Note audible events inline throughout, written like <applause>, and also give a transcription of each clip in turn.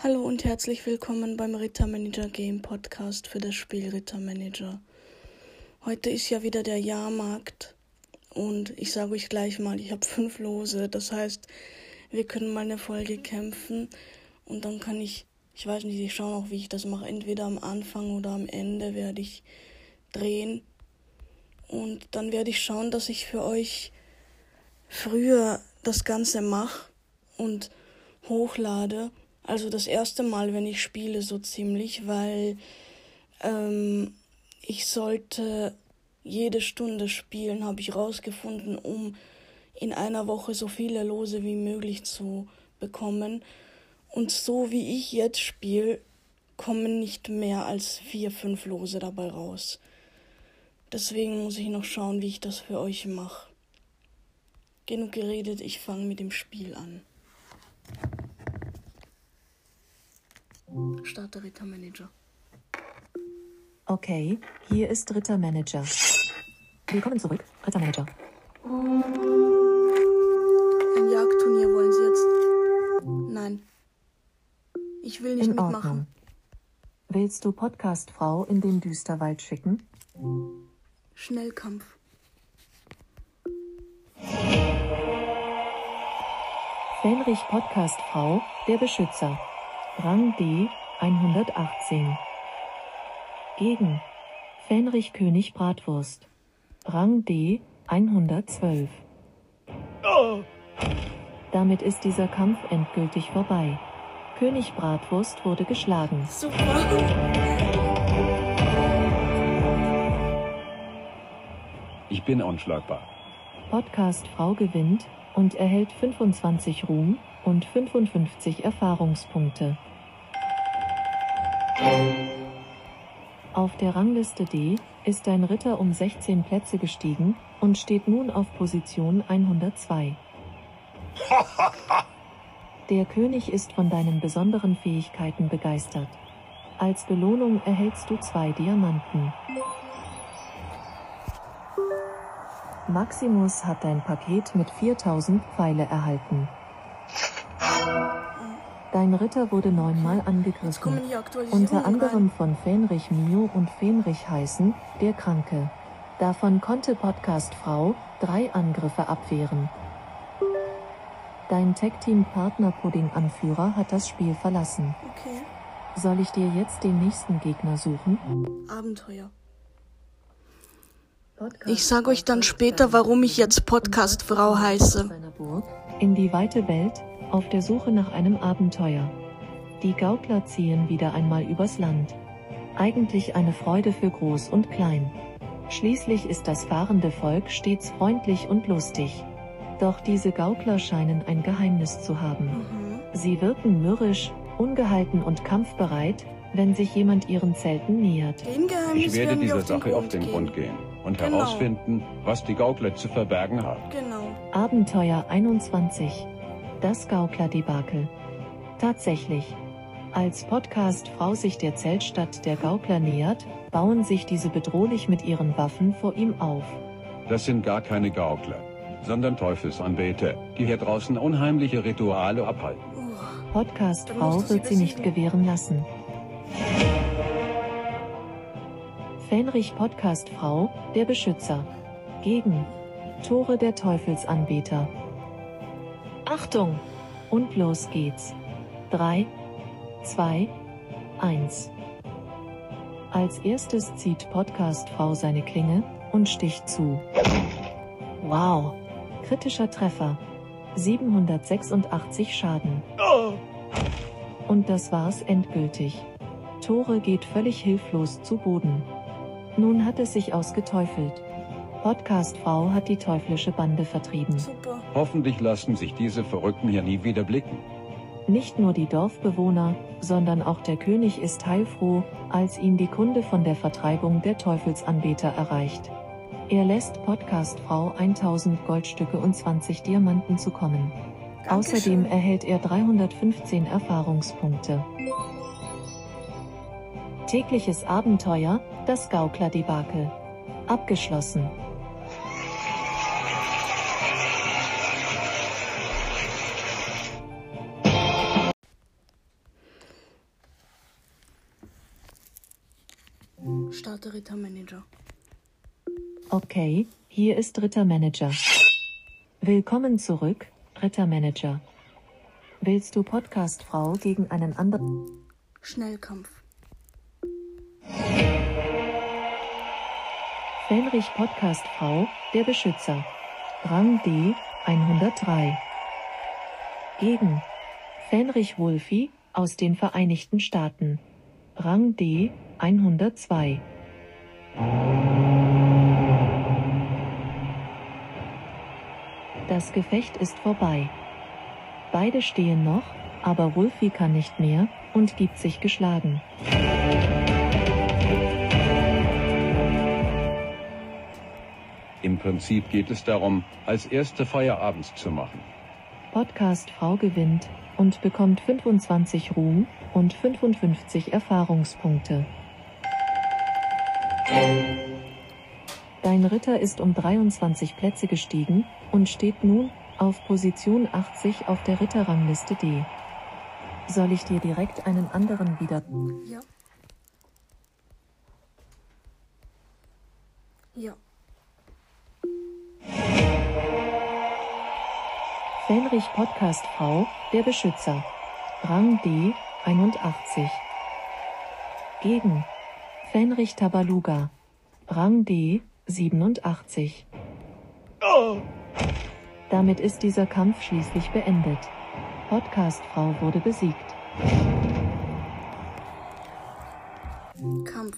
Hallo und herzlich willkommen beim Rittermanager Game Podcast für das Spiel Rittermanager. Heute ist ja wieder der Jahrmarkt und ich sage euch gleich mal, ich habe fünf Lose. Das heißt, wir können mal eine Folge kämpfen und dann kann ich, ich weiß nicht, ich schaue auch, wie ich das mache. Entweder am Anfang oder am Ende werde ich drehen und dann werde ich schauen, dass ich für euch früher das Ganze mache und hochlade also das erste Mal, wenn ich spiele, so ziemlich, weil ähm, ich sollte jede Stunde spielen, habe ich rausgefunden, um in einer Woche so viele Lose wie möglich zu bekommen. Und so wie ich jetzt spiele, kommen nicht mehr als vier, fünf Lose dabei raus. Deswegen muss ich noch schauen, wie ich das für euch mache. Genug geredet, ich fange mit dem Spiel an. Starte Rittermanager. Okay, hier ist Rittermanager. Willkommen zurück, Rittermanager. Ein Jagdturnier wollen Sie jetzt? Nein. Ich will nicht In mitmachen. Ordnung. Willst du Podcastfrau in den Düsterwald schicken? Schnellkampf. Fähnrich Podcastfrau, der Beschützer. Rang D 118. Gegen Fähnrich König Bratwurst. Rang D 112. Damit ist dieser Kampf endgültig vorbei. König Bratwurst wurde geschlagen. Super. Ich bin unschlagbar. Podcastfrau gewinnt und erhält 25 Ruhm und 55 Erfahrungspunkte. Auf der Rangliste D ist dein Ritter um 16 Plätze gestiegen und steht nun auf Position 102. <laughs> Der König ist von deinen besonderen Fähigkeiten begeistert. Als Belohnung erhältst du zwei Diamanten. Maximus hat dein Paket mit 4000 Pfeile erhalten. Dein Ritter wurde neunmal angegriffen. Unter anderem von Fähnrich Mio und Fähnrich Heißen, der Kranke. Davon konnte Podcastfrau drei Angriffe abwehren. Dein Tag-Team-Partner Pudding-Anführer hat das Spiel verlassen. Okay. Soll ich dir jetzt den nächsten Gegner suchen? Abenteuer. Ich sag euch dann später, warum ich jetzt Podcastfrau heiße. Seiner Burg In die weite Welt, auf der Suche nach einem Abenteuer. Die Gaukler ziehen wieder einmal übers Land. Eigentlich eine Freude für Groß und Klein. Schließlich ist das fahrende Volk stets freundlich und lustig. Doch diese Gaukler scheinen ein Geheimnis zu haben. Mhm. Sie wirken mürrisch, ungehalten und kampfbereit, wenn sich jemand ihren Zelten nähert. Ich werde dieser Sache auf den. Grund gehen und Genau. herausfinden, was die Gaukler zu verbergen haben. Genau. Abenteuer 21. Das Gaukler-Debakel. Tatsächlich. Als Podcast-Frau sich der Zeltstadt der Gaukler nähert, bauen sich diese bedrohlich mit ihren Waffen vor ihm auf. Das sind gar keine Gaukler, sondern Teufelsanbeter, die hier draußen unheimliche Rituale abhalten. Podcast-Frau wird sie nicht gewähren lassen. Fähnrich Podcast-Frau, der Beschützer. Gegen Tore der Teufelsanbeter. Achtung! Und los geht's. 3, 2, 1. Als erstes zieht Podcast-Frau seine Klinge und sticht zu. Wow! Kritischer Treffer. 786 Schaden. Und das war's endgültig. Tore geht völlig hilflos zu Boden. Nun hat es sich ausgeteufelt. Podcastfrau hat die teuflische Bande vertrieben. super. Hoffentlich lassen sich diese Verrückten hier nie wieder blicken. Nicht nur die Dorfbewohner, sondern auch der König ist heilfroh, als ihn die Kunde von der Vertreibung der Teufelsanbeter erreicht. Er lässt Podcastfrau 1000 Goldstücke und 20 Diamanten zukommen. Außerdem erhält er 315 Erfahrungspunkte. Tägliches Abenteuer, das Gaukler-Debakel. Abgeschlossen. Starte Rittermanager. Okay, hier ist Rittermanager. Willkommen zurück, Rittermanager. Willst du Podcastfrau gegen einen anderen? Schnellkampf. Fähnrich Podcastfrau, der Beschützer. Rang D, 103. Gegen Fähnrich Wulfi, aus den Vereinigten Staaten. Rang D, 102. Das Gefecht ist vorbei. Beide stehen noch, aber Wulfi kann nicht mehr und gibt sich geschlagen. Im Prinzip geht es darum, als erste Feierabend zu machen. Podcast Frau gewinnt und bekommt 25 Ruhm und 55 Erfahrungspunkte. Dein Ritter ist um 23 Plätze gestiegen und steht nun auf Position 80 auf der Ritterrangliste D. Soll ich dir direkt einen anderen wieder... Ja. Ja. Fähnrich Podcast V, der Beschützer. Rang D, 81. Gegen Fähnrich Tabaluga. Rang D, 87. Damit ist dieser Kampf schließlich beendet. Podcastfrau wurde besiegt. Kampf.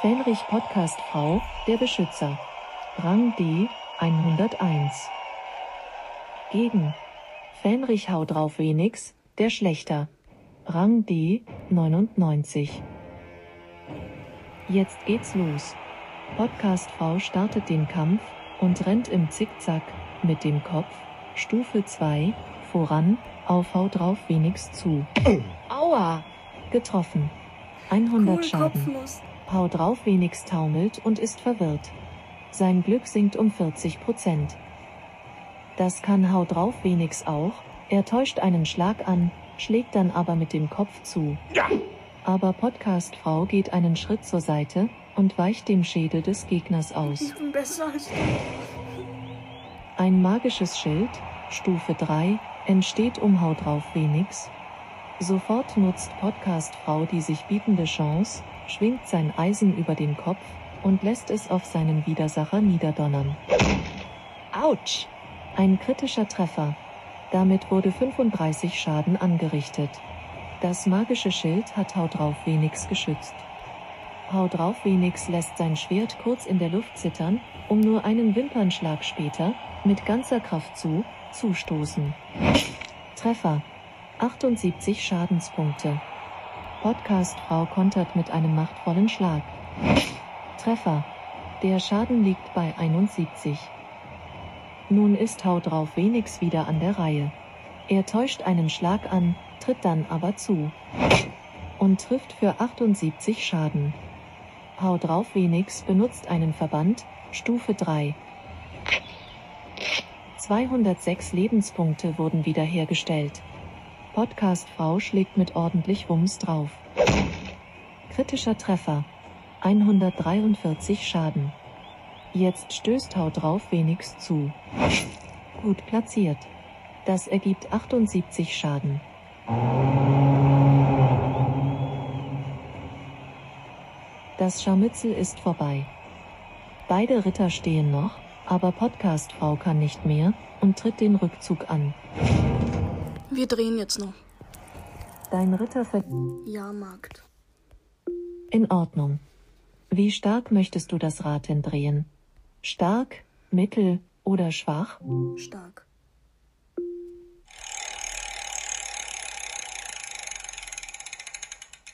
Fähnrich Podcastfrau, der Beschützer. Rang D, 101. Gegen Fähnrich Hau drauf Phoenix, der Schlechter. Rang D, 99. Jetzt geht's los. Podcastfrau startet den Kampf und rennt im Zickzack mit dem Kopf, Stufe 2, voran, auf Hau drauf Phoenix zu. Aua! Getroffen. 100 Cool, Schaden. Kopfnuss. Hau drauf Phoenix taumelt und ist verwirrt. Sein Glück sinkt um 40 Prozent. Das kann Hau drauf Phoenix auch, er täuscht einen Schlag an, schlägt dann aber mit dem Kopf zu. Aber Podcastfrau geht einen Schritt zur Seite und weicht dem Schädel des Gegners aus. Ich bin besser als du. Ein magisches Schild, Stufe 3, entsteht um Hau drauf Phoenix. Sofort nutzt Podcastfrau die sich bietende Chance, schwingt sein Eisen über den Kopf und lässt es auf seinen Widersacher niederdonnern. Autsch! Ein kritischer Treffer. Damit wurde 35 Schaden angerichtet. Das magische Schild hat Hau drauf Phoenix geschützt. Hau drauf Phoenix lässt sein Schwert kurz in der Luft zittern, um nur einen Wimpernschlag später, mit ganzer Kraft zu, zustoßen. Treffer. 78 Schadenspunkte. Podcastfrau kontert mit einem machtvollen Schlag. Treffer. Der Schaden liegt bei 71. Nun ist Hau drauf Phoenix wieder an der Reihe. Er täuscht einen Schlag an, tritt dann aber zu. Und trifft für 78 Schaden. Hau drauf Phoenix benutzt einen Verband, Stufe 3. 206 Lebenspunkte wurden wiederhergestellt. Podcastfrau schlägt mit ordentlich Wumms drauf. Kritischer Treffer. 143 Schaden. Jetzt stößt Hau drauf Phoenix zu. Gut platziert. Das ergibt 78 Schaden. Das Scharmützel ist vorbei. Beide Ritter stehen noch, aber Podcastfrau kann nicht mehr und tritt den Rückzug an. Wir drehen jetzt noch. Dein Ritter ver... Jahrmarkt. In Ordnung. Wie stark möchtest du das Rad drehen? Stark, mittel oder schwach? Stark.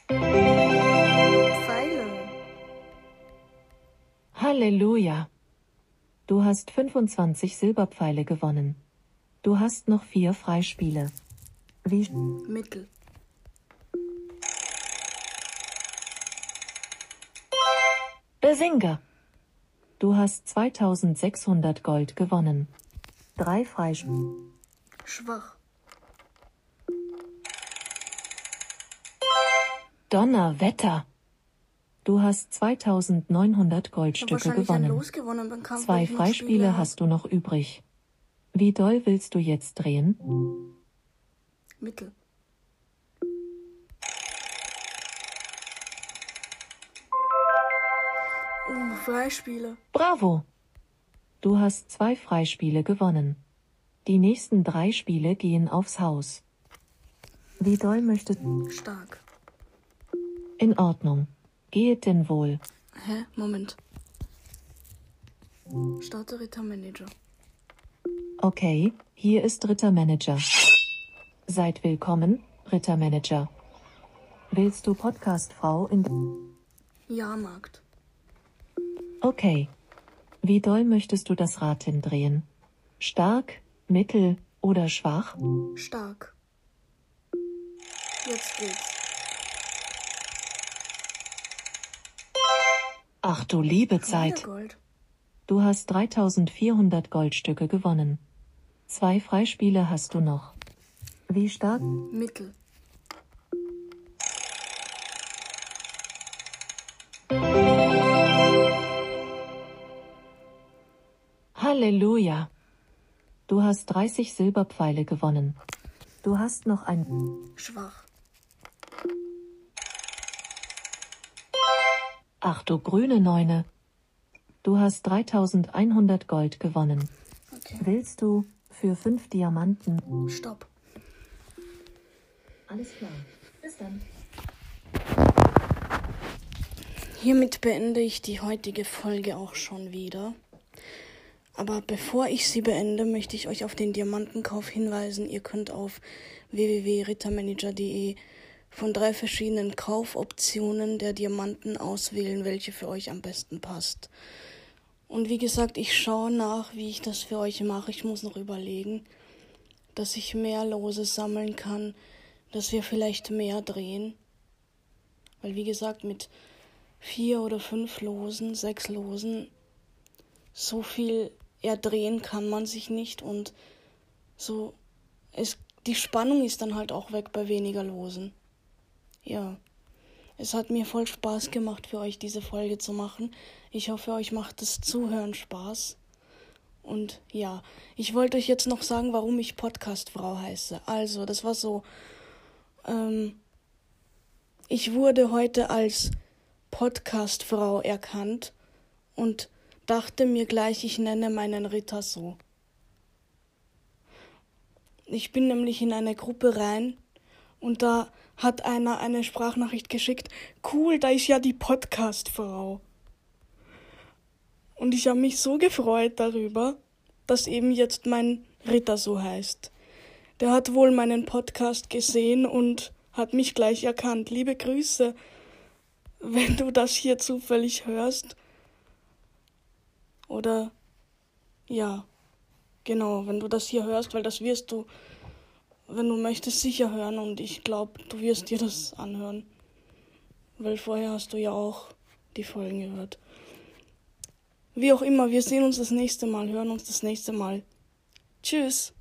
Pfeile. Halleluja! Du hast 25 Silberpfeile gewonnen. Du hast noch vier Freispiele. Wie Mittel. Bazinga! Du hast 2600 Gold gewonnen. Drei Freispiele. Schwach. Donnerwetter! Du hast 2900 Ich hab Goldstücke ein gewonnen. Gewonnen Zwei Freispiele Spiele hast du noch übrig. Wie doll willst du jetzt drehen? Mittel. Uh, Freispiele. Bravo! Du hast zwei Freispiele gewonnen. Die nächsten drei Spiele gehen aufs Haus. Wie doll möchtest Stark. In Ordnung. Gehet denn wohl. Hä? Moment. Starte Rittermanager. Okay, hier ist Rittermanager. Seid willkommen, Rittermanager. Willst du Podcastfrau in... Jahrmarkt. Okay. Wie doll möchtest du das Rad hindrehen? Stark, mittel oder schwach? Stark. Jetzt geht's. Ach du liebe Zeit. Du hast 3400 Goldstücke gewonnen. Zwei Freispiele hast du noch. Wie stark? Mittel. Halleluja. Du hast 30 Silberpfeile gewonnen. Du hast noch ein... Schwach. Ach du grüne Neune. Du hast 3100 Gold gewonnen. Okay. Willst du für fünf Diamanten? Stopp. Alles klar. Bis dann. Hiermit beende ich die heutige Folge auch schon wieder. Aber bevor ich sie beende, möchte ich euch auf den Diamantenkauf hinweisen. Ihr könnt auf www.rittermanager.de von drei verschiedenen Kaufoptionen der Diamanten auswählen, welche für euch am besten passt. Und wie gesagt, ich schaue nach, wie ich das für euch mache. Ich muss noch überlegen, dass ich mehr Lose sammeln kann, dass wir vielleicht mehr drehen. Weil wie gesagt, mit vier oder fünf Losen, sechs Losen, so viel erdrehen kann man sich nicht und so es die Spannung ist dann halt auch weg bei weniger Losen. Ja. Es hat mir voll Spaß gemacht für euch diese Folge zu machen. Ich hoffe, euch macht das Zuhören Spaß. Und ja, ich wollte euch jetzt noch sagen, warum ich Podcastfrau heiße. Also, das war so. Ähm, ich wurde heute als Podcastfrau erkannt und dachte mir gleich, ich nenne meinen Ritter so. Ich bin nämlich in eine Gruppe rein und da hat einer eine Sprachnachricht geschickt. Cool, da ist ja die Podcastfrau. Und ich habe mich so gefreut darüber, dass eben jetzt mein Ritter so heißt. Der hat wohl meinen Podcast gesehen und hat mich gleich erkannt. Liebe Grüße, wenn du das hier zufällig hörst. Oder ja, genau, wenn du das hier hörst, weil das wirst du, wenn du möchtest, sicher hören und ich glaube, du wirst dir das anhören. Weil vorher hast du ja auch die Folgen gehört. Wie auch immer, wir sehen uns das nächste Mal, hören uns das nächste Mal. Tschüss.